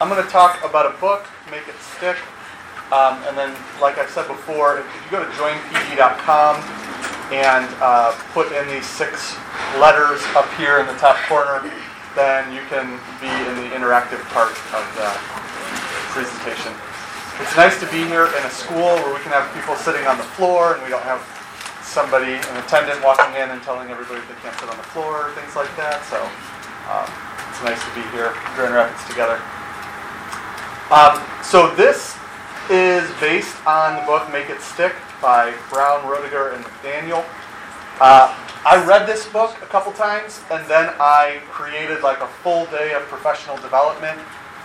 I'm going to talk about a book, Make It Stick. Um, and then, like I said before, if you go to joinpd.com and uh, put in these six letters up here in the top corner, then you can be in the interactive part of the presentation. It's nice to be here in a school where we can have people sitting on the floor and we don't have somebody, an attendant walking in and telling everybody they can't sit on the floor or things like that. So um, it's nice to be here, Grand Rapids together. Um, so this is based on the book Make It Stick by Brown, Roediger, and McDaniel. Uh, I read this book a couple times, and then I created like a full day of professional development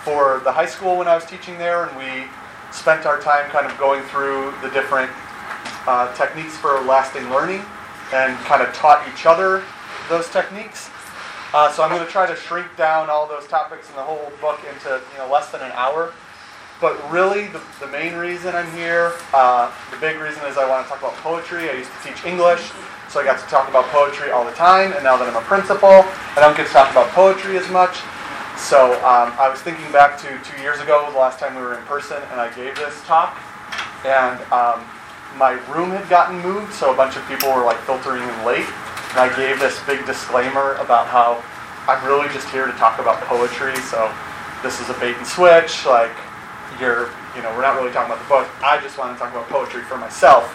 for the high school when I was teaching there, and we spent our time kind of going through the different uh, techniques for lasting learning and kind of taught each other those techniques. Uh, so I'm going to try to shrink down all those topics in the whole book into you know less than an hour. But really, the, the main reason I'm here, uh, the big reason is I want to talk about poetry. I used to teach English, so I got to talk about poetry all the time. And now that I'm a principal, I don't get to talk about poetry as much. So um, I was thinking back to two years ago, the last time we were in person, and I gave this talk. And um, my room had gotten moved, so a bunch of people were like filtering in late. And I gave this big disclaimer about how I'm really just here to talk about poetry. So this is a bait and switch. Like you're, you know, we're not really talking about the book. I just want to talk about poetry for myself.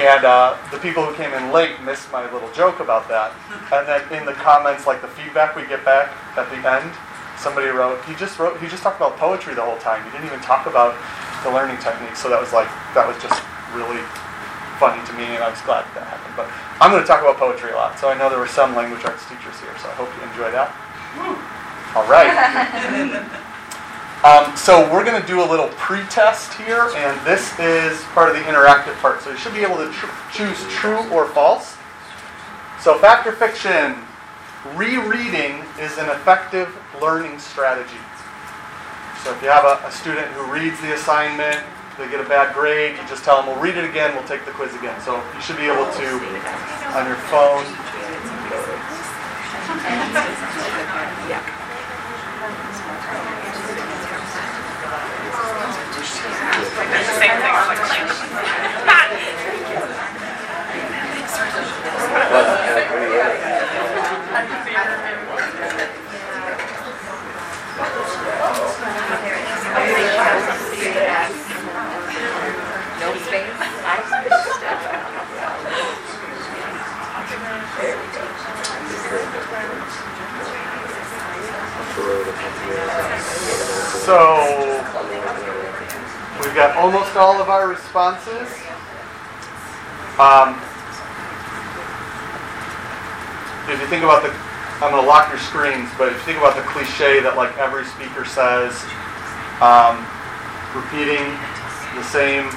And uh, the people who came in late missed my little joke about that. And then in the comments, like the feedback we get back at the end, somebody wrote, he just wrote, he just talked about poetry the whole time. He didn't even talk about the learning techniques. So that was like, that was just really funny to me, and I was glad that happened. But I'm going to talk about poetry a lot. So I know there were some language arts teachers here, so I hope you enjoy that. All right. Um, so we're going to do a little pre-test here, and this is part of the interactive part. So you should be able to tr- choose true or false. So fact or fiction, rereading is an effective learning strategy. So if you have a, a student who reads the assignment, they get a bad grade, you just tell them, we'll read it again, we'll take the quiz again. So you should be able to, on your phone. Yeah. the same thing. I'm like, No space. So we've got almost all of our responses. Um, if you think about the, I'm going to lock your screens, but if you think about the cliche that like every speaker says, um, repeating the same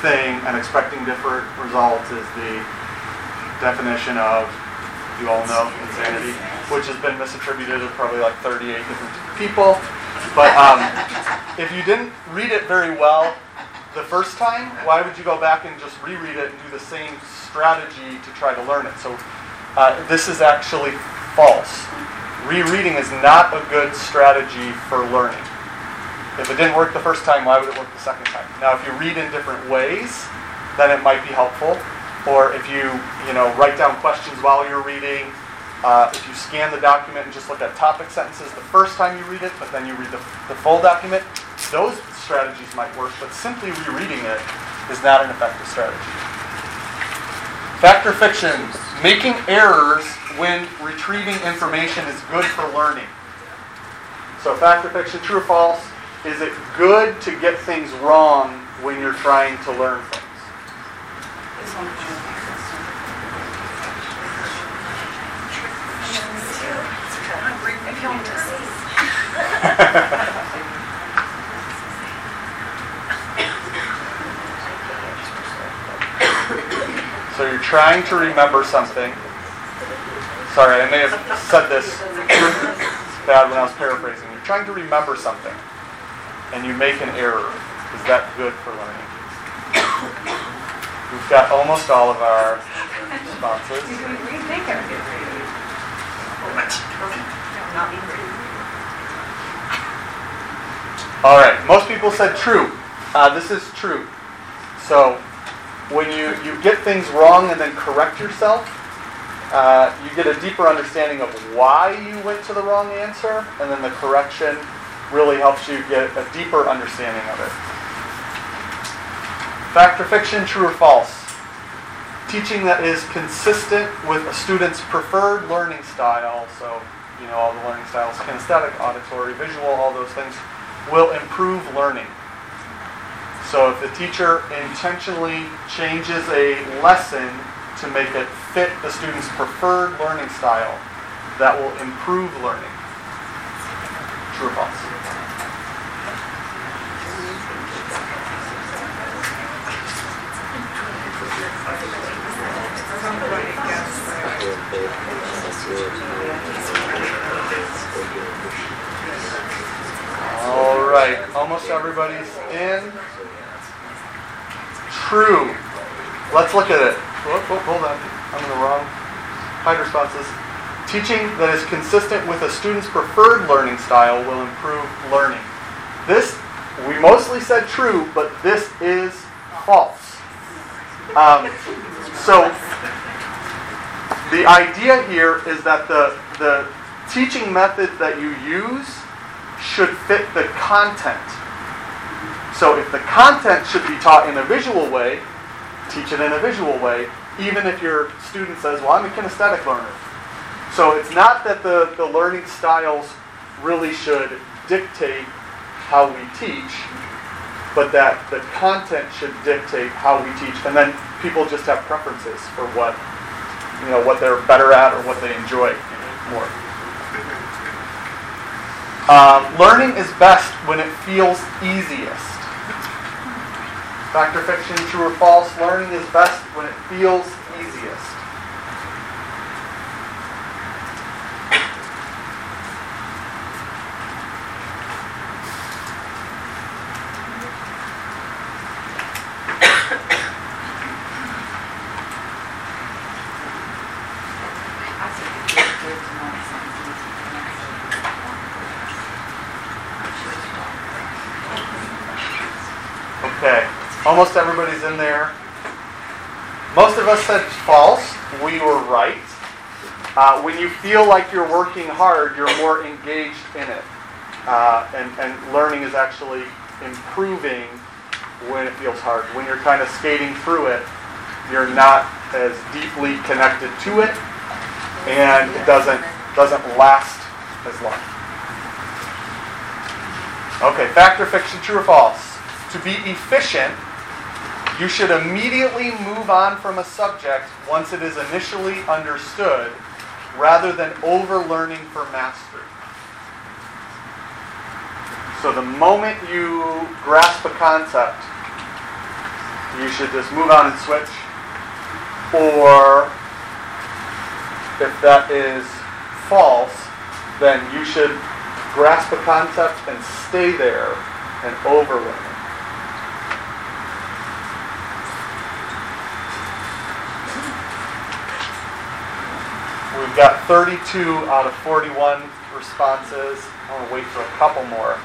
thing and expecting different results is the definition of, you all know, insanity, which has been misattributed to probably like 38 different people. But um, if you didn't read it very well the first time, why would you go back and just reread it and do the same strategy to try to learn it? So uh, this is actually false. Rereading is not a good strategy for learning. If it didn't work the first time, why would it work the second time? Now, if you read in different ways, then it might be helpful. Or if you, you know, write down questions while you're reading, uh, if you scan the document and just look at topic sentences the first time you read it, but then you read the, the full document, those strategies might work, but simply rereading it is not an effective strategy. Fact or fiction, making errors when retrieving information is good for learning. So, fact or fiction, true or false? Is it good to get things wrong when you're trying to learn things? So you're trying to remember something. Sorry, I may have said this bad when I was paraphrasing. You're trying to remember something, and you make an error. Is that good for learning? We've got almost all of our responses. All right, most people said true. Uh, this is true. So when you, you get things wrong and then correct yourself, uh, you get a deeper understanding of why you went to the wrong answer, and then the correction really helps you get a deeper understanding of it. Fact or fiction, true or false? Teaching that is consistent with a student's preferred learning style, so you know all the learning styles, kinesthetic, auditory, visual, all those things, will improve learning. So if the teacher intentionally changes a lesson to make it fit the student's preferred learning style, that will improve learning. True or false? All right, almost everybody's in. True. Let's look at it. Whoop, whoop, hold on. I'm in the wrong. Hide responses. Teaching that is consistent with a student's preferred learning style will improve learning. This, we mostly said true, but this is false. Um, so, the idea here is that the, the teaching method that you use should fit the content. So if the content should be taught in a visual way, teach it in a visual way, even if your student says, well, I'm a kinesthetic learner. So it's not that the, the learning styles really should dictate how we teach, but that the content should dictate how we teach. And then people just have preferences for what, you know, what they're better at or what they enjoy more. Um, learning is best when it feels easiest. Fact or fiction, true or false? Learning is best when it feels easiest. Okay, almost everybody's in there. Most of us said false. We were right. Uh, when you feel like you're working hard, you're more engaged in it. Uh, and, and learning is actually improving when it feels hard. When you're kind of skating through it, you're not as deeply connected to it, and it doesn't, doesn't last as long. Okay, fact or fiction, true or false? To be efficient, you should immediately move on from a subject once it is initially understood rather than overlearning for mastery. So the moment you grasp a concept, you should just move on and switch. Or if that is false, then you should grasp a concept and stay there and overlearn it. We've got 32 out of 41 responses. I'm going to wait for a couple more.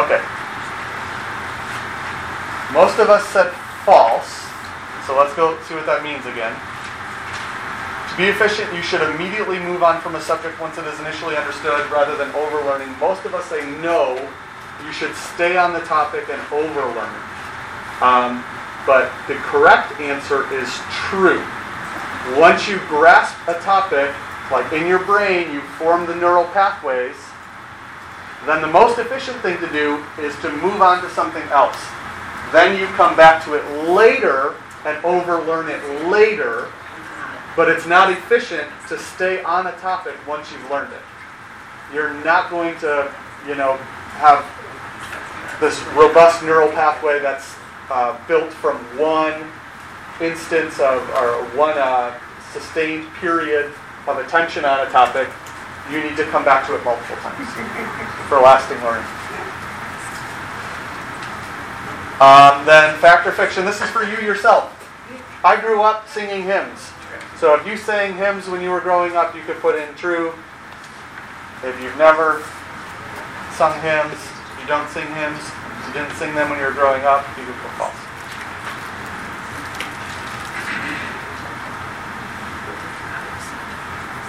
Okay. Most of us said false, so let's go see what that means again. To be efficient, you should immediately move on from a subject once it is initially understood rather than overlearning. Most of us say no, you should stay on the topic and overlearn. Um, but the correct answer is true. Once you grasp a topic, like in your brain, you form the neural pathways, then the most efficient thing to do is to move on to something else. Then you come back to it later and overlearn it later, but it's not efficient to stay on a topic once you've learned it. You're not going to, you know, have this robust neural pathway that's uh, built from one instance of, or one uh, sustained period of attention on a topic. You need to come back to it multiple times for lasting learning. Um, then fact or fiction. This is for you yourself. I grew up singing hymns. So if you sang hymns when you were growing up, you could put in true. If you've never sung hymns, you don't sing hymns, you didn't sing them when you were growing up, you could put false.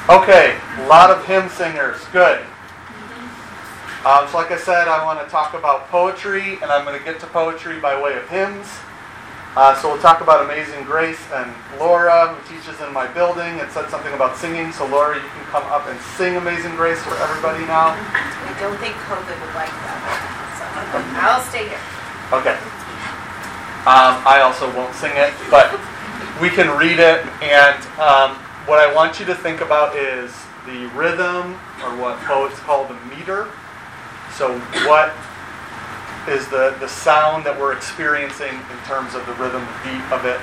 Okay, a lot of hymn singers. Good. Um, so, like I said, I want to talk about poetry, and I'm going to get to poetry by way of hymns. Uh, so, we'll talk about Amazing Grace, and Laura, who teaches in my building, and said something about singing. So, Laura, you can come up and sing Amazing Grace for everybody now. I don't think COVID would like that. So I'll stay here. Okay. Um, I also won't sing it, but we can read it. And um, what I want you to think about is the rhythm, or what poets call the meter. So, what is the, the sound that we're experiencing in terms of the rhythm, the beat of it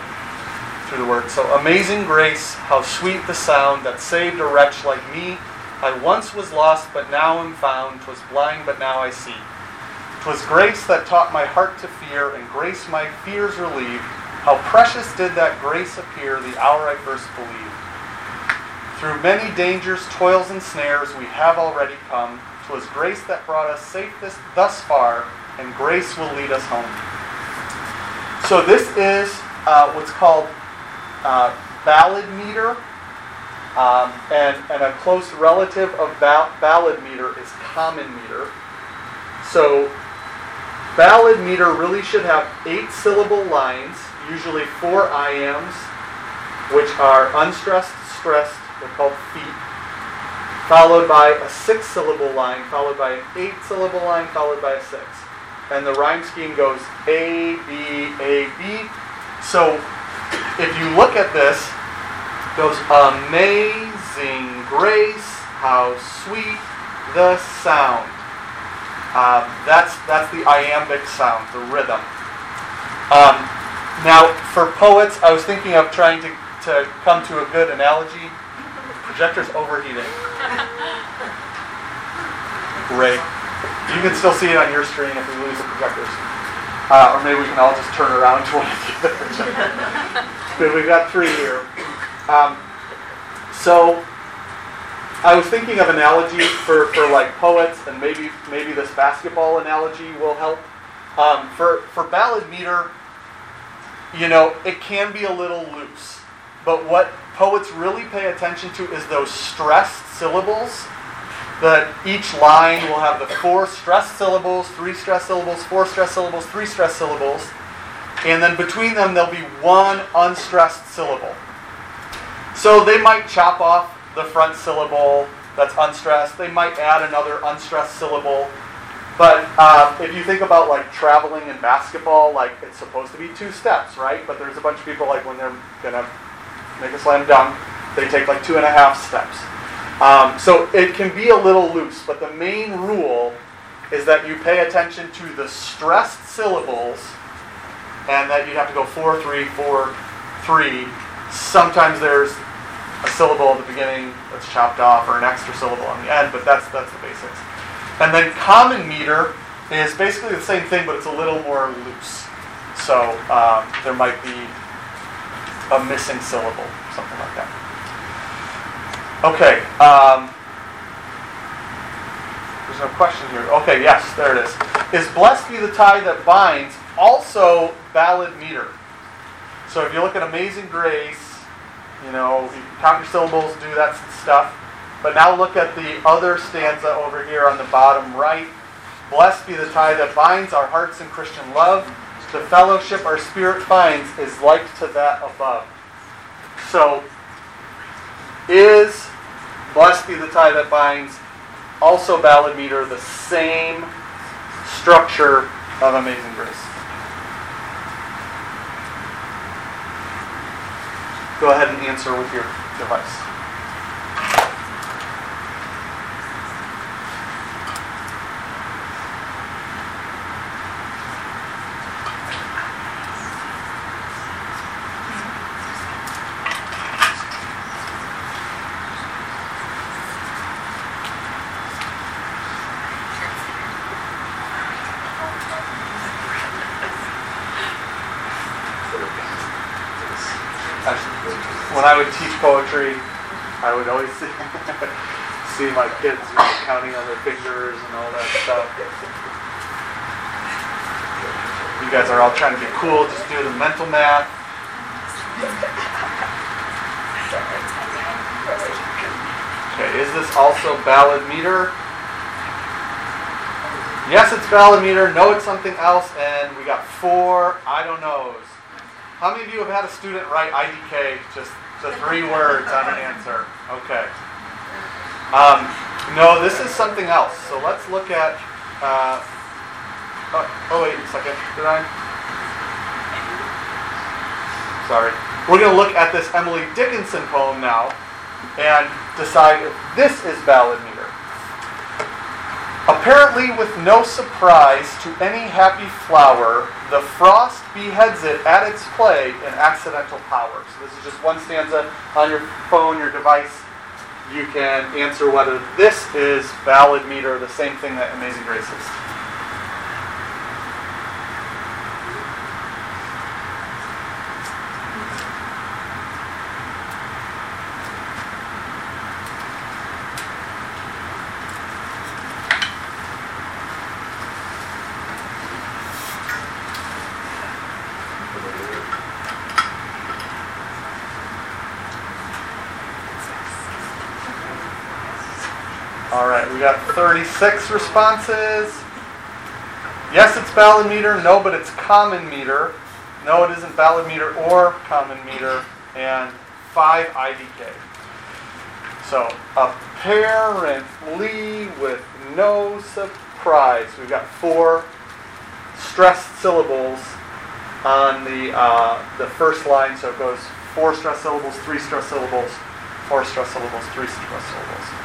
through the word? So, amazing grace, how sweet the sound that saved a wretch like me. I once was lost, but now am found. 'Twas blind, but now I see. 'Twas grace that taught my heart to fear, and grace my fears relieved. How precious did that grace appear the hour I first believed. Through many dangers, toils, and snares we have already come. 'Twas grace that brought us safe this, thus far, and grace will lead us home. So this is uh, what's called uh, ballad meter, um, and, and a close relative of ba- ballad meter is common meter. So ballad meter really should have eight syllable lines, usually four iambs, which are unstressed, stressed, they're called feet followed by a six syllable line, followed by an eight syllable line, followed by a six. And the rhyme scheme goes A, B, A, B. So if you look at this, it goes amazing grace, how sweet the sound. Um, that's that's the iambic sound, the rhythm. Um, now, for poets, I was thinking of trying to, to come to a good analogy. Projector's overheating. Great. You can still see it on your screen if we lose the projectors. Uh, or maybe we can all just turn around to one of the But we've got three here. Um, so I was thinking of analogies for, for like poets, and maybe maybe this basketball analogy will help. Um, for for ballad meter, you know, it can be a little loose, but what poets really pay attention to is those stressed syllables. That each line will have the four stressed syllables, three stressed syllables, four stressed syllables, three stressed syllables, and then between them there'll be one unstressed syllable. So they might chop off the front syllable that's unstressed. They might add another unstressed syllable. But um, if you think about like traveling in basketball, like it's supposed to be two steps, right? But there's a bunch of people like when they're gonna make a slam dunk, they take like two and a half steps. Um, so it can be a little loose, but the main rule is that you pay attention to the stressed syllables and that you have to go four, three, four, three. Sometimes there's a syllable at the beginning that's chopped off or an extra syllable on the end, but that's that's the basics. And then common meter is basically the same thing, but it's a little more loose. So um, there might be a missing syllable, something like that. Okay. Um, there's no question here. Okay, yes, there it is. Is blessed be the tie that binds also ballad meter? So if you look at Amazing Grace, you know, you count your syllables, do that stuff. But now look at the other stanza over here on the bottom right. Blessed be the tie that binds our hearts in Christian love. The fellowship our spirit finds is like to that above. So, is blessed be the tie that binds also ballad meter the same structure of Amazing Grace? Go ahead and answer with your device. Actually, when I would teach poetry. I would always see, see my kids you know, counting on their fingers and all that stuff. You guys are all trying to be cool, just do the mental math. Okay, is this also ballad meter? Yes, it's ballad meter. No, it's something else. And we got four I don't knows. How many of you have had a student write IDK just the three words on an answer? Okay. Um, no, this is something else. So let's look at. Uh, oh, oh, wait a second. Did I? Sorry. We're going to look at this Emily Dickinson poem now and decide if this is ballad meter. Apparently, with no surprise to any happy flower, the frost beheads it at its play in accidental power. So, this is just one stanza on your phone, your device. You can answer whether this is ballad meter, the same thing that Amazing Grace is. All right, we got 36 responses. Yes, it's ballad meter. No, but it's common meter. No, it isn't ballad meter or common meter. And five IDK. So apparently, with no surprise, we've got four stressed syllables on the uh, the first line. So it goes four stressed syllables, three stressed syllables, four stressed syllables, three stressed syllables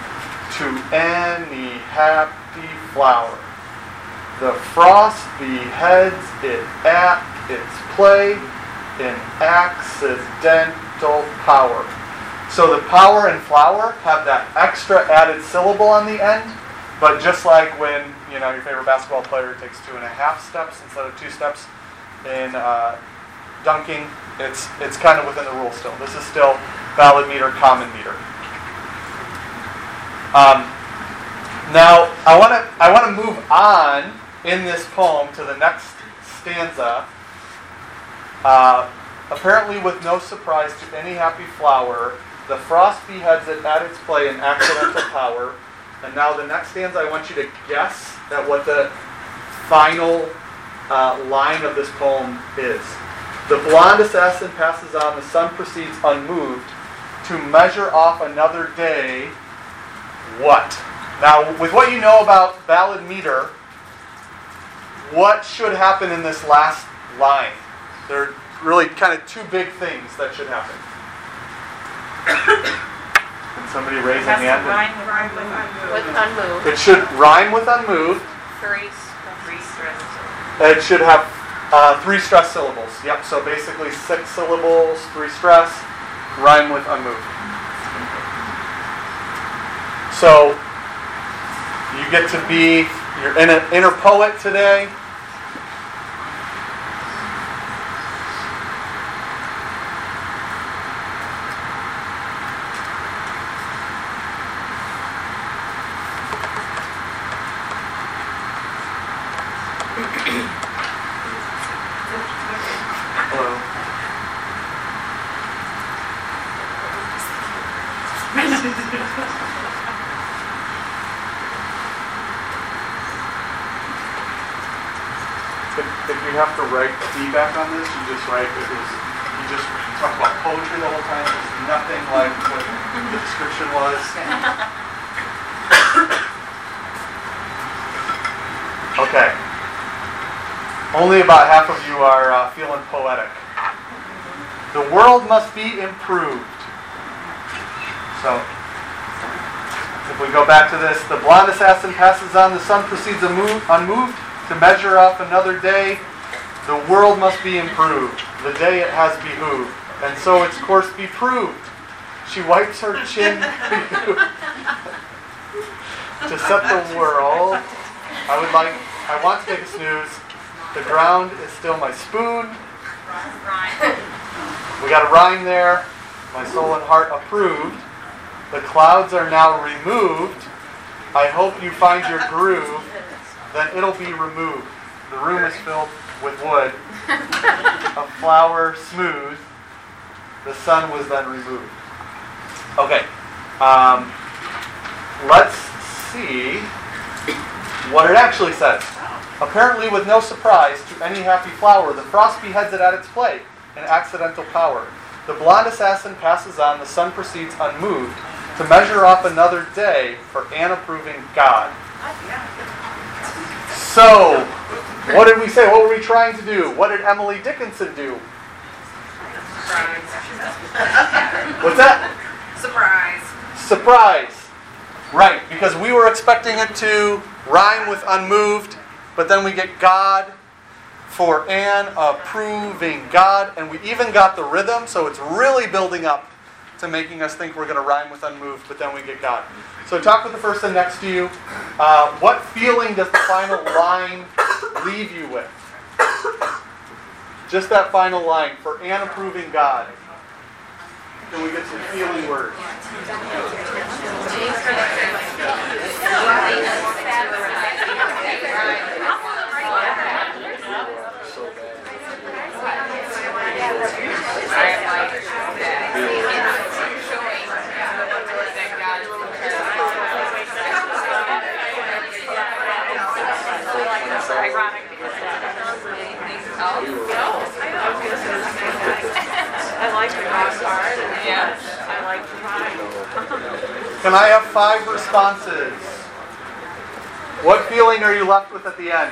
to any happy flower. The frost beheads it at its play in accidental power. So the power and flower have that extra added syllable on the end, but just like when you know your favorite basketball player takes two and a half steps instead of two steps in uh, dunking, it's it's kind of within the rule still. This is still ballad meter, common meter. Um, now, I want to I want to move on in this poem to the next stanza. Uh, apparently, with no surprise to any happy flower, the frost beheads it at its play in accidental power. And now, the next stanza, I want you to guess at what the final uh, line of this poem is. The blonde assassin passes on, the sun proceeds unmoved to measure off another day what? Now, with what you know about ballad meter, what should happen in this last line? There are really kind of two big things that should happen. Can somebody raise a Has to hand? rhyme with unmoved. With unmoved. It should rhyme with unmoved. Three, three stressed. It should have uh, three stress syllables. Yep, so basically six syllables, three stress, rhyme with unmoved. So you get to be your inner, inner poet today. Hello. If, if you have to write feedback on this, you just write it was you just talk about poetry the whole time. It's nothing like what the description was. Okay. Only about half of you are uh, feeling poetic. The world must be improved. So, if we go back to this, the blonde assassin passes on, the sun proceeds unmoved to measure up another day. The world must be improved, the day it has behooved, and so its course be proved. She wipes her chin to set the world. I would like, I want to take a snooze. The ground is still my spoon. We got a rhyme there. My soul and heart approved. The clouds are now removed. I hope you find your groove. Then it'll be removed. The room is filled with wood. A flower smooth. The sun was then removed. Okay. Um, let's see what it actually says. Apparently, with no surprise to any happy flower, the frost beheads it at its play, an accidental power. The blonde assassin passes on, the sun proceeds unmoved to measure off another day for an approving God. So, what did we say? What were we trying to do? What did Emily Dickinson do? Surprise. What's that? Surprise. Surprise. Right, because we were expecting it to rhyme with unmoved, but then we get God for an approving God, and we even got the rhythm, so it's really building up to making us think we're going to rhyme with unmoved, but then we get God. So talk with the person next to you. Uh, what feeling does the final line leave you with? Just that final line for an approving God. Can we get some feeling words? Ironic because I like the rock part. Yeah. I like the vibe. Can I have five responses? What feeling are you left with at the end?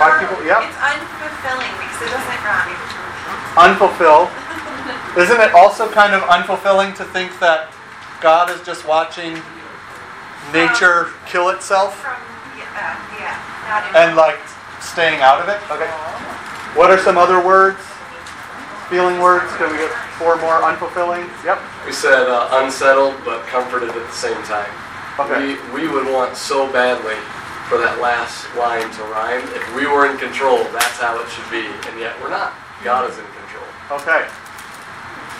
Five people, yep. It's unfulfilling because it doesn't rhyme. Unfulfilled. Isn't it also kind of unfulfilling to think that God is just watching nature um, kill itself From, yeah, uh, yeah, not and like staying out of it? Okay. What are some other words? Feeling words? Can we get four more unfulfilling? Yep. We said uh, unsettled but comforted at the same time. Okay. We, we would want so badly for that last line to rhyme. If we were in control, that's how it should be. And yet we're not. God is in control. Okay.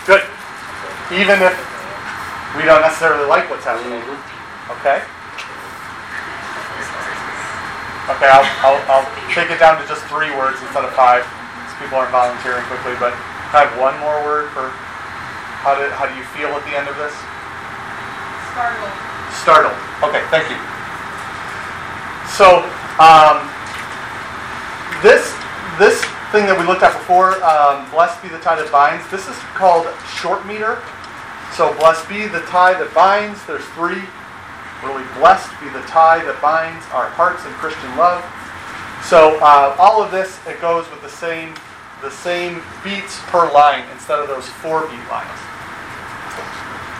Good. Even if we don't necessarily like what's happening. Okay. Okay, I'll, I'll, I'll take it down to just three words instead of five, because people aren't volunteering quickly. But I have one more word for how do, how do you feel at the end of this? Startled. Startled. Okay, thank you. So, um, this this thing that we looked at before, um, blessed be the tie that binds. This is called short meter. So, blessed be the tie that binds. There's three. Really blessed be the tie that binds our hearts in Christian love. So, uh, all of this it goes with the same the same beats per line instead of those four beat lines.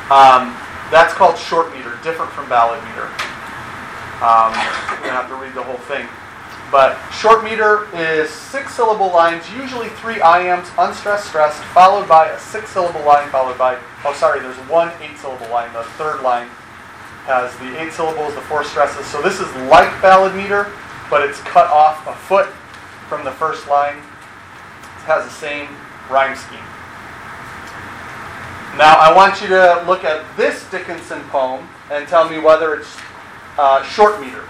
Um, that's called short meter, different from ballad meter. Um, we're gonna have to read the whole thing. But short meter is six syllable lines, usually three iambs, unstressed, stressed, followed by a six syllable line, followed by, oh, sorry, there's one eight syllable line. The third line has the eight syllables, the four stresses. So this is like ballad meter, but it's cut off a foot from the first line. Has the same rhyme scheme. Now, I want you to look at this Dickinson poem and tell me whether it's uh, short meter.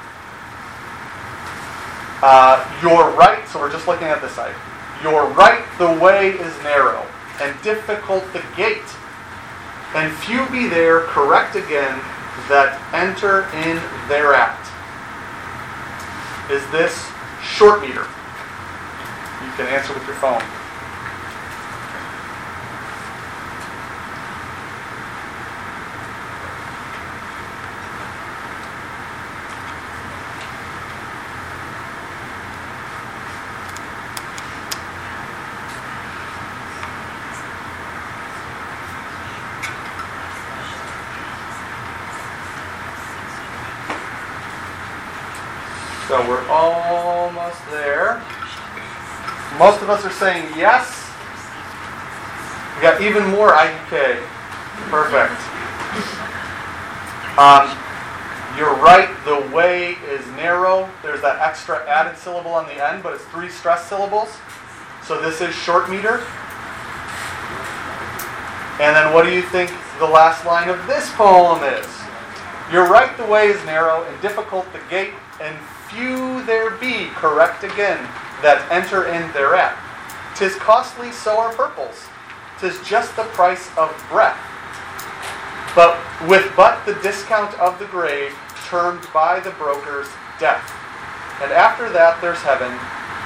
Uh, you're right, so we're just looking at this side. You're right, the way is narrow, and difficult the gate. And few be there, correct again, that enter in thereat. Is this short meter? You can answer with your phone. So we're almost there. Most of us are saying yes. We got even more IDK. Perfect. Um, you're right, the way is narrow. There's that extra added syllable on the end, but it's three stress syllables. So this is short meter. And then what do you think the last line of this poem is? You're right, the way is narrow and difficult the gate, and few there be correct again that enter in thereat. Tis costly, so are purples. Tis just the price of breath. But with but the discount of the grave, termed by the brokers death. And after that there's heaven,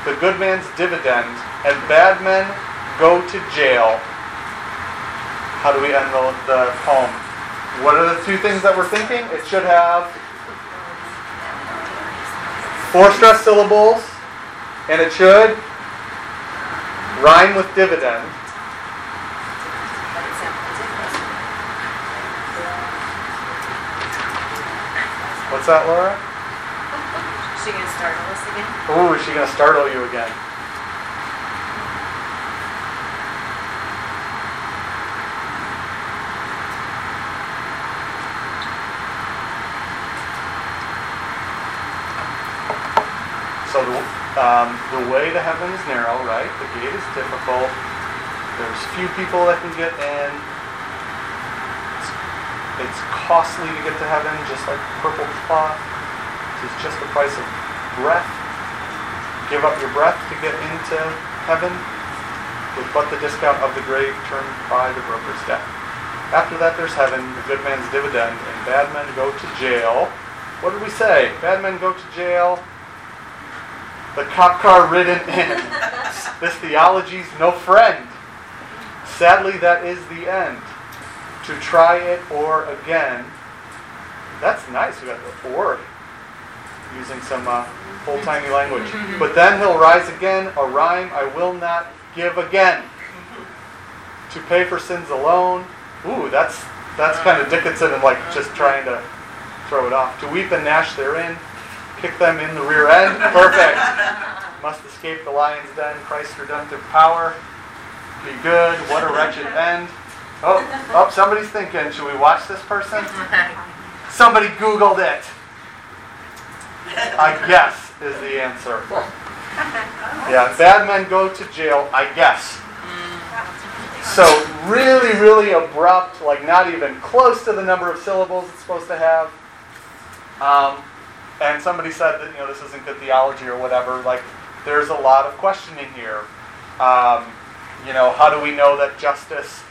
the good man's dividend, and bad men go to jail. How do we end the, the poem? What are the two things that we're thinking? It should have four stressed syllables, and it should rhyme with dividend. But it sounds ridiculous. What's that, Laura? Is she gonna startle us again? Ooh, is she gonna startle you again? So the, um, the way to heaven is narrow, right? The gate is difficult. There's few people that can get in. It's, it's costly to get to heaven, just like purple cloth. It's just the price of breath give up your breath to get into heaven with but the discount of the grave turned by the broker's death. After that, there's heaven, the good man's dividend, and bad men go to jail. What did we say? Bad men go to jail. The cop car ridden in. this theology's no friend. Sadly, that is the end. To try it or again. That's nice. We got the or using some uh, old timey language. But then he'll rise again, a rhyme I will not give again. To pay for sins alone. Ooh, that's that's kind of Dickinson and like just trying to throw it off. To weep and gnash therein, kick them in the rear end. Perfect. Must escape the lion's den. Christ's redemptive power. Be good. What a wretched end. Oh, oh, somebody's thinking, should we watch this person? Somebody Googled it. I guess is the answer. Yeah, bad men go to jail, I guess. So really, really abrupt, like not even close to the number of syllables it's supposed to have. Um, and somebody said that you know this isn't good theology or whatever. Like there's a lot of questioning here. Um, you know, how do we know that justice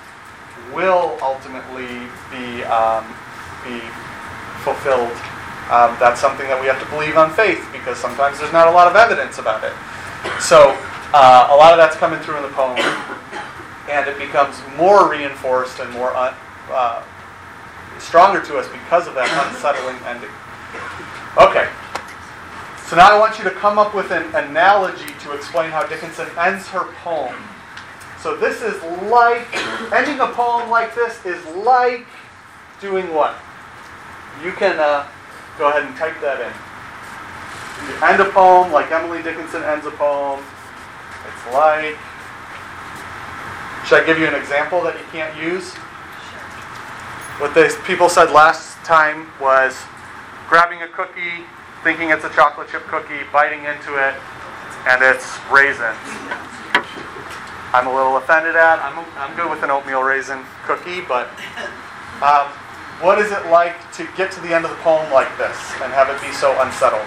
will ultimately be um, be fulfilled? Um, that's something that we have to believe on faith because sometimes there's not a lot of evidence about it. So uh, a lot of that's coming through in the poem, and it becomes more reinforced and more un, uh, stronger to us because of that unsettling ending. Okay. So now I want you to come up with an analogy to explain how Dickinson ends her poem. So this is like ending a poem like this is like doing what? You can uh, go ahead and type that in. You end a poem like Emily Dickinson ends a poem. It's like. Should I give you an example that you can't use? What they people said last time was grabbing a cookie, thinking it's a chocolate chip cookie, biting into it, and it's raisins. I'm a little offended at. I'm, I'm good with an oatmeal raisin cookie, but um, what is it like to get to the end of the poem like this and have it be so unsettled?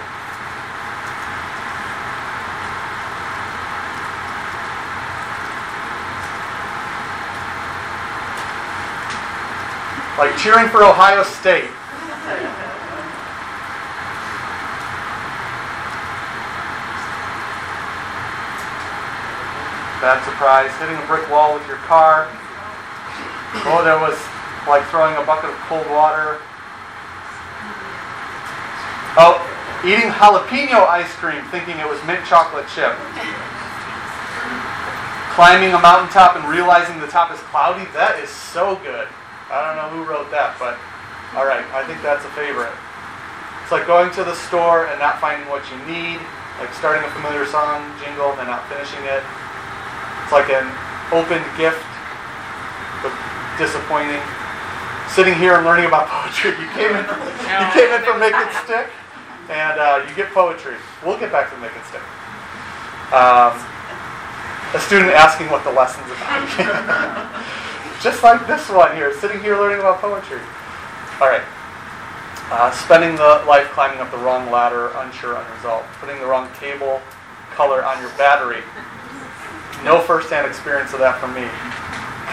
Like cheering for Ohio State. Bad surprise. Hitting a brick wall with your car. Oh, that was like throwing a bucket of cold water. Oh, eating jalapeno ice cream thinking it was mint chocolate chip. Climbing a mountaintop and realizing the top is cloudy. That is so good. I don't know who wrote that, but all right, I think that's a favorite. It's like going to the store and not finding what you need, like starting a familiar song jingle and not finishing it. It's like an open gift, but disappointing. Sitting here and learning about poetry. You came in, you came in from Make It Stick, and uh, you get poetry. We'll get back to Make It Stick. Um, a student asking what the lesson's about. just like this one here, sitting here learning about poetry. All right. Uh, spending the life climbing up the wrong ladder, unsure, unresolved. Putting the wrong cable color on your battery. No first-hand experience of that from me.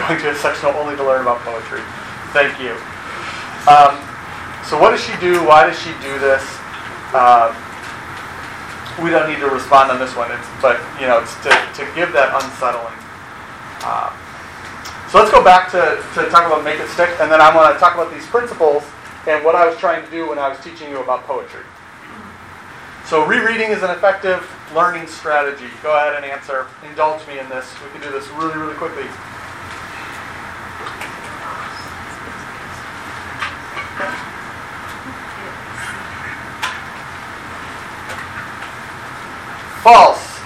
Going to a sectional only to learn about poetry. Thank you. Um, so what does she do? Why does she do this? Uh, we don't need to respond on this one, it's, but you know, it's to, to give that unsettling. Uh, so let's go back to, to talk about make it stick, and then I'm going to talk about these principles and what I was trying to do when I was teaching you about poetry. So rereading is an effective learning strategy. Go ahead and answer. Indulge me in this. We can do this really, really quickly. False.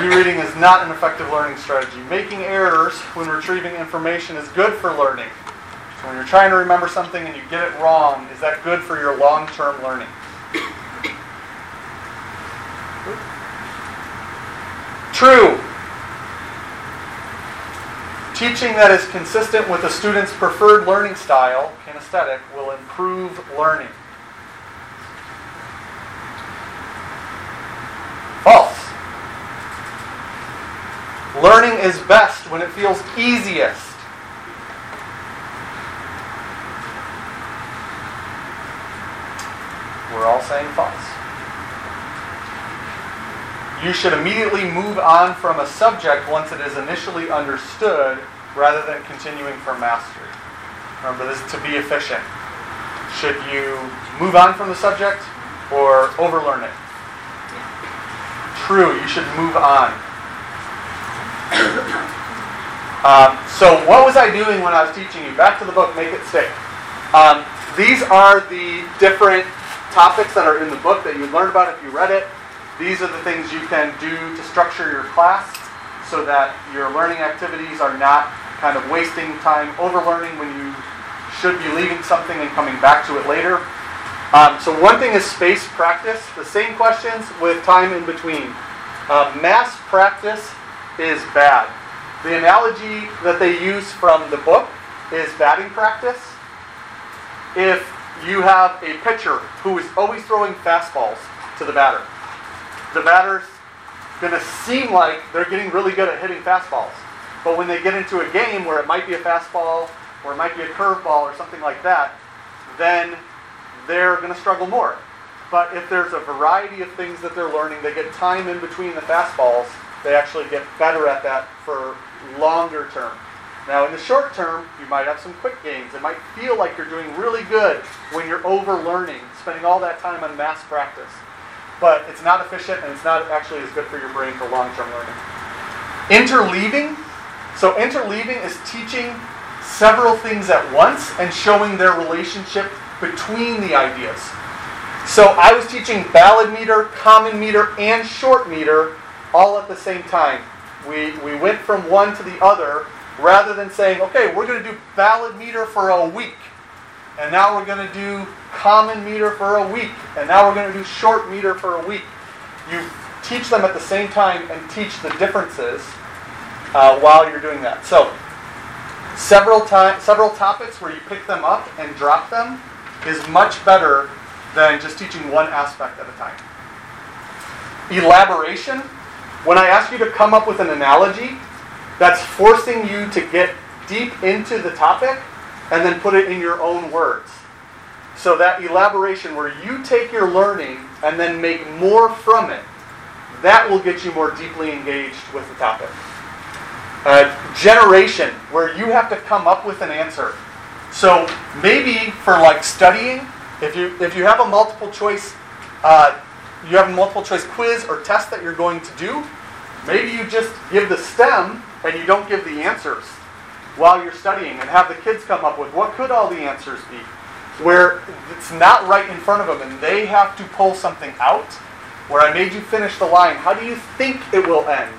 Rereading is not an effective learning strategy. Making errors when retrieving information is good for learning. When you're trying to remember something and you get it wrong, is that good for your long-term learning? True. Teaching that is consistent with a student's preferred learning style, kinesthetic, will improve learning. False. Learning is best when it feels easiest. We're all saying false. You should immediately move on from a subject once it is initially understood rather than continuing for mastery. Remember, this is to be efficient. Should you move on from the subject or overlearn it? True, you should move on. Um, so, what was I doing when I was teaching you? Back to the book, Make It Stick. Um, these are the different topics that are in the book that you learned about if you read it. These are the things you can do to structure your class so that your learning activities are not kind of wasting time overlearning when you should be leaving something and coming back to it later. Um, so one thing is space practice. The same questions with time in between. Uh, mass practice is bad. The analogy that they use from the book is batting practice. If you have a pitcher who is always throwing fastballs to the batter. The batter's going to seem like they're getting really good at hitting fastballs. But when they get into a game where it might be a fastball or it might be a curveball or something like that, then they're going to struggle more. But if there's a variety of things that they're learning, they get time in between the fastballs, they actually get better at that for longer term. Now, in the short term, you might have some quick gains. It might feel like you're doing really good when you're over learning, spending all that time on mass practice. But it's not efficient and it's not actually as good for your brain for long term learning. Interleaving. So, interleaving is teaching several things at once and showing their relationship between the ideas. So, I was teaching ballad meter, common meter, and short meter all at the same time. We, we went from one to the other rather than saying, okay, we're going to do ballad meter for a week, and now we're going to do common meter for a week, and now we're going to do short meter for a week. You teach them at the same time and teach the differences uh, while you're doing that. So, several time, several topics where you pick them up and drop them is much better than just teaching one aspect at a time. Elaboration. When I ask you to come up with an analogy, that's forcing you to get deep into the topic and then put it in your own words. So that elaboration where you take your learning and then make more from it, that will get you more deeply engaged with the topic. Uh, generation, where you have to come up with an answer. So maybe for like studying, if you if you have a multiple choice, uh, you have a multiple choice quiz or test that you're going to do, maybe you just give the STEM and you don't give the answers while you're studying and have the kids come up with what could all the answers be? Where it's not right in front of them and they have to pull something out? Where i made you finish the line how do you think it will end?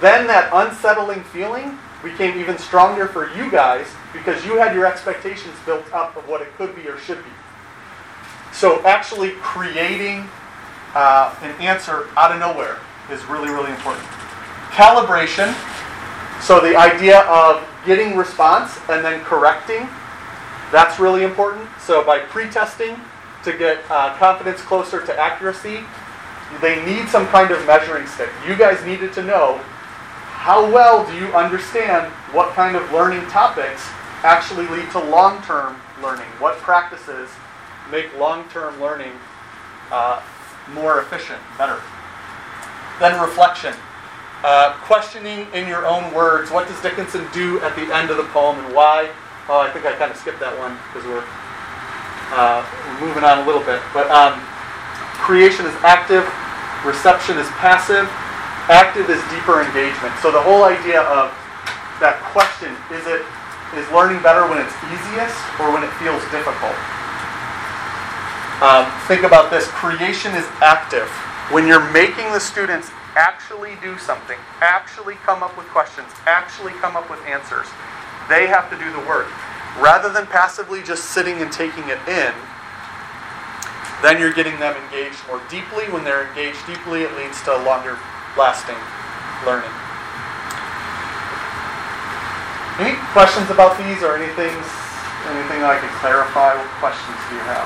Then that unsettling feeling became even stronger for you guys because you had your expectations built up of what it could be or should be. So actually creating uh, an answer out of nowhere is really really important. Calibration. So the idea of getting response and then correcting, that's really important. So by pre-testing to get uh, confidence closer to accuracy, they need some kind of measuring stick. You guys needed to know how well do you understand what kind of learning topics actually lead to long-term learning? What practices make long-term learning uh, more efficient, better? Then reflection. Uh, questioning in your own words. What does Dickinson do at the end of the poem and why? Oh, I think I kind of skipped that one because we're, uh, moving on a little bit. But um, creation is active, reception is passive, active is deeper engagement. So the whole idea of that question is it is learning better when it's easiest or when it feels difficult? Um, think about this creation is active. When you're making the students actually do something, actually come up with questions, actually come up with answers, they have to do the work. Rather than passively just sitting and taking it in, then you're getting them engaged more deeply. When they're engaged deeply, it leads to longer lasting learning. Any questions about these or anything, anything I can clarify? What questions do you have?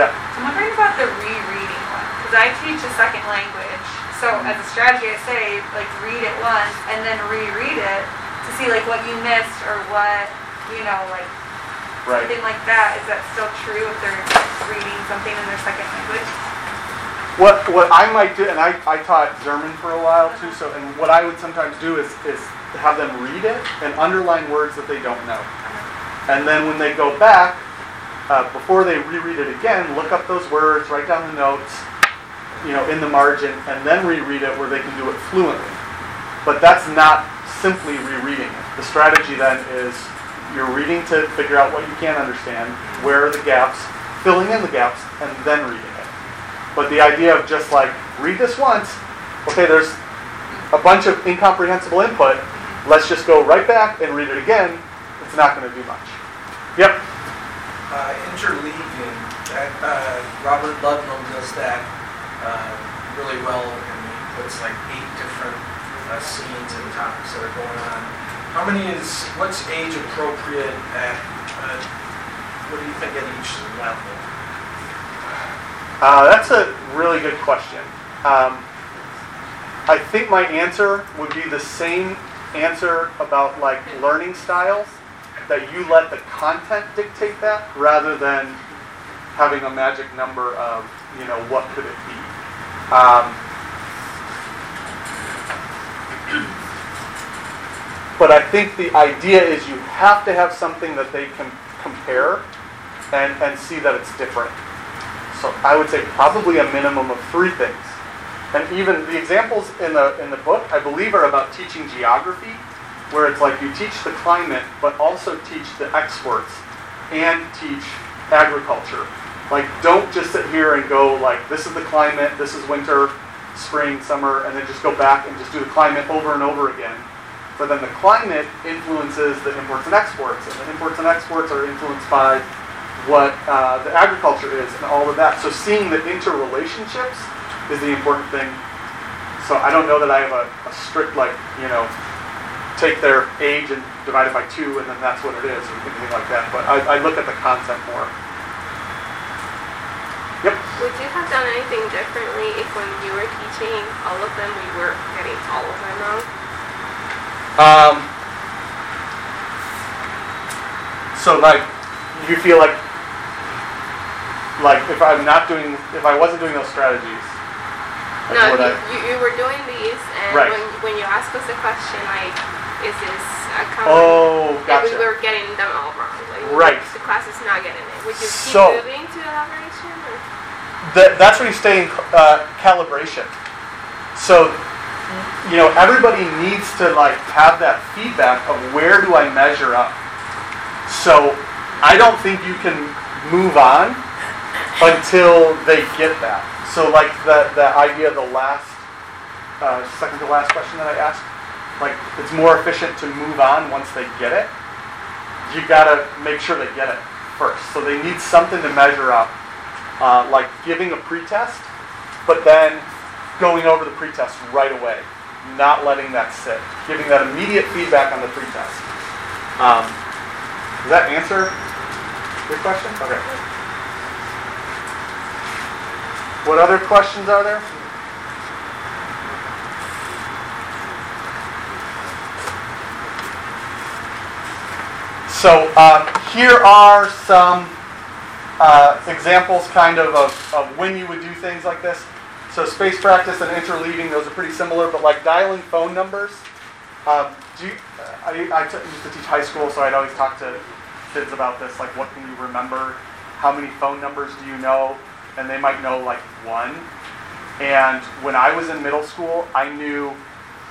Yeah. I'm wondering about the rereading one, because I teach a second language. So as a strategy, I say like read it once and then reread it to see like what you missed or what you know like Right. something like that. Is that still true if they're reading something in their second language? What what I might do, and I, I taught German for a while too. So, and what I would sometimes do is is have them read it and underline words that they don't know, and then when they go back, uh, before they reread it again, look up those words, write down the notes, you know, in the margin, and then reread it where they can do it fluently. But that's not simply rereading it. The strategy then is you're reading to figure out what you can't understand, where are the gaps, filling in the gaps, and then reading it. But the idea of just like, read this once, okay, there's a bunch of incomprehensible input, let's just go right back and read it again, it's not going to do much. Yep. uh, interleaving. That, uh, Robert Ludlum does that uh, really well, and he puts like eight different uh, scenes and topics that are going on. How many is what's age appropriate at? Uh, what do you think at each level? Uh, that's a really good question. Um, I think my answer would be the same answer about like learning styles, that you let the content dictate that rather than having a magic number of, you know, what could it be. Um, but I think the idea is you have to have something that they can compare and, and see that it's different. So I would say probably a minimum of three things. And even the examples in the in the book, I believe, are about teaching geography, where it's like you teach the climate, but also teach the exports and teach agriculture. Like don't just sit here and go like this is the climate, this is winter, spring, summer, and then just go back and just do the climate over and over again. But then the climate influences the imports and exports, and the imports and exports are influenced by what uh, the agriculture is and all of that. So seeing the interrelationships is the important thing. So I don't know that I have a, a strict like you know take their age and divide it by two and then that's what it is or anything like that. But I, I look at the concept more. Would you have done anything differently if when you were teaching all of them, we were getting all of them wrong? Um, so like you feel like like if I'm not doing if I wasn't doing those strategies. No, you, I- you, you were doing these, and Right. when, when you ask us a question like, is this a common? Oh, and we were getting them all wrong. Like, Right. The class is not getting it. Would you keep So- moving to elaboration? That, that's where you stay in uh, calibration. So, you know, everybody needs to like have that feedback of where do I measure up. So, I don't think you can move on until they get that. So, like the the idea of the last, uh, second to last question that I asked, like it's more efficient to move on once they get it. You gotta make sure they get it first. So they need something to measure up uh, like giving a pretest, but then going over the pretest right away. not letting that sit, giving that immediate feedback on the pretest. Um, does that answer your question? Okay. What other questions are there? So um, here are some uh, examples kind of, of of when you would do things like this. So space practice and interleaving, those are pretty similar, but like dialing phone numbers. Um, do you, I, I t- used to teach high school, so I'd always talk to kids about this, like what can you remember? How many phone numbers do you know? And they might know like one. And when I was in middle school, I knew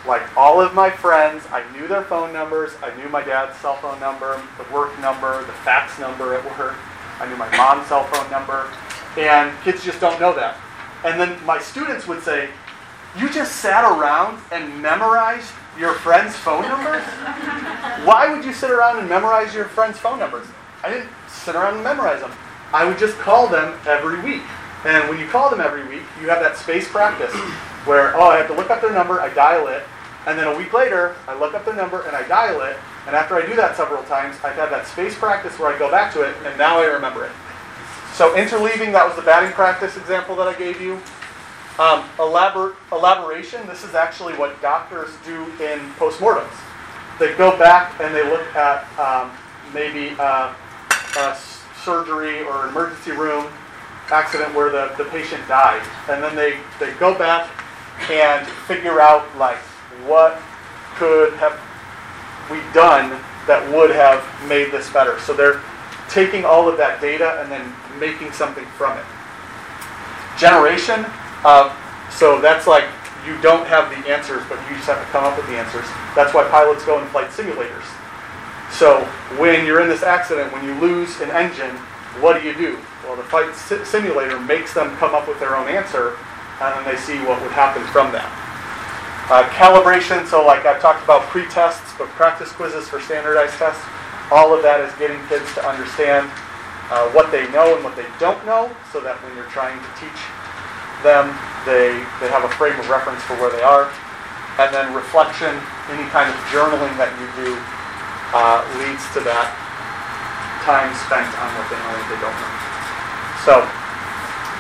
like all of my friends, I knew their phone numbers. I knew my dad's cell phone number, the work number, the fax number at work. I knew my mom's cell phone number. And kids just don't know that. And then my students would say, You just sat around and memorized your friend's phone numbers? Why would you sit around and memorize your friend's phone numbers? I didn't sit around and memorize them. I would just call them every week. And when you call them every week, you have that space practice where, oh, I have to look up their number, I dial it, and then a week later, I look up their number and I dial it, and after I do that several times, I've had that space practice where I go back to it, and now I remember it. So interleaving, that was the batting practice example that I gave you. Um, elabor- elaboration, this is actually what doctors do in postmortems. They go back and they look at um, maybe uh, a surgery or an emergency room accident where the, the patient died. And then they, they go back and figure out like what could have we done that would have made this better. So they're taking all of that data and then making something from it. Generation, uh, so that's like you don't have the answers, but you just have to come up with the answers. That's why pilots go in flight simulators. So when you're in this accident, when you lose an engine, what do you do? Well, the flight si- simulator makes them come up with their own answer, and then they see what would happen from that. Uh, calibration, so like I've talked about pre-tests, but practice quizzes for standardized tests, all of that is getting kids to understand uh, what they know and what they don't know, so that when you're trying to teach them, they, they have a frame of reference for where they are. And then reflection, any kind of journaling that you do uh, leads to that time spent on what they know and what they don't know. So,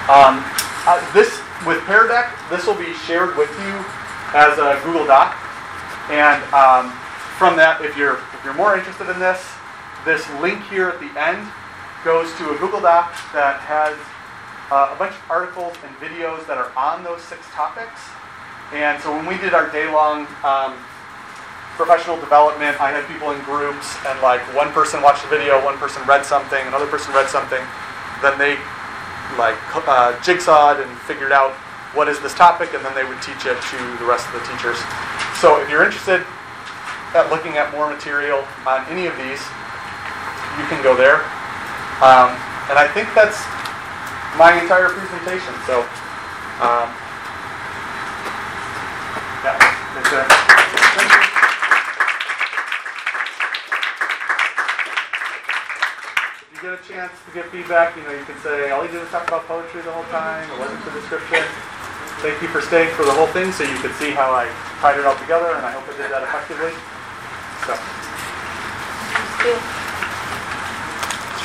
um, uh, this, with Pear Deck, this will be shared with you as a Google Doc. And um, from that, if you're, if you're more interested in this, this link here at the end goes to a Google Doc that has uh, a bunch of articles and videos that are on those six topics. And so when we did our day-long um, professional development, I had people in groups, and like one person watched a video, one person read something, another person read something. Then they like uh, jigsawed and figured out what is this topic, and then they would teach it to the rest of the teachers. So if you're interested at looking at more material on any of these, you can go there. Um, and I think that's my entire presentation. So, um, yeah, that's it. Thank you. If you get a chance to get feedback, you know, you can say, all you did was talk about poetry the whole time, it wasn't the description. Thank you for staying for the whole thing so you could see how I tied it all together, and I hope I did that effectively. So.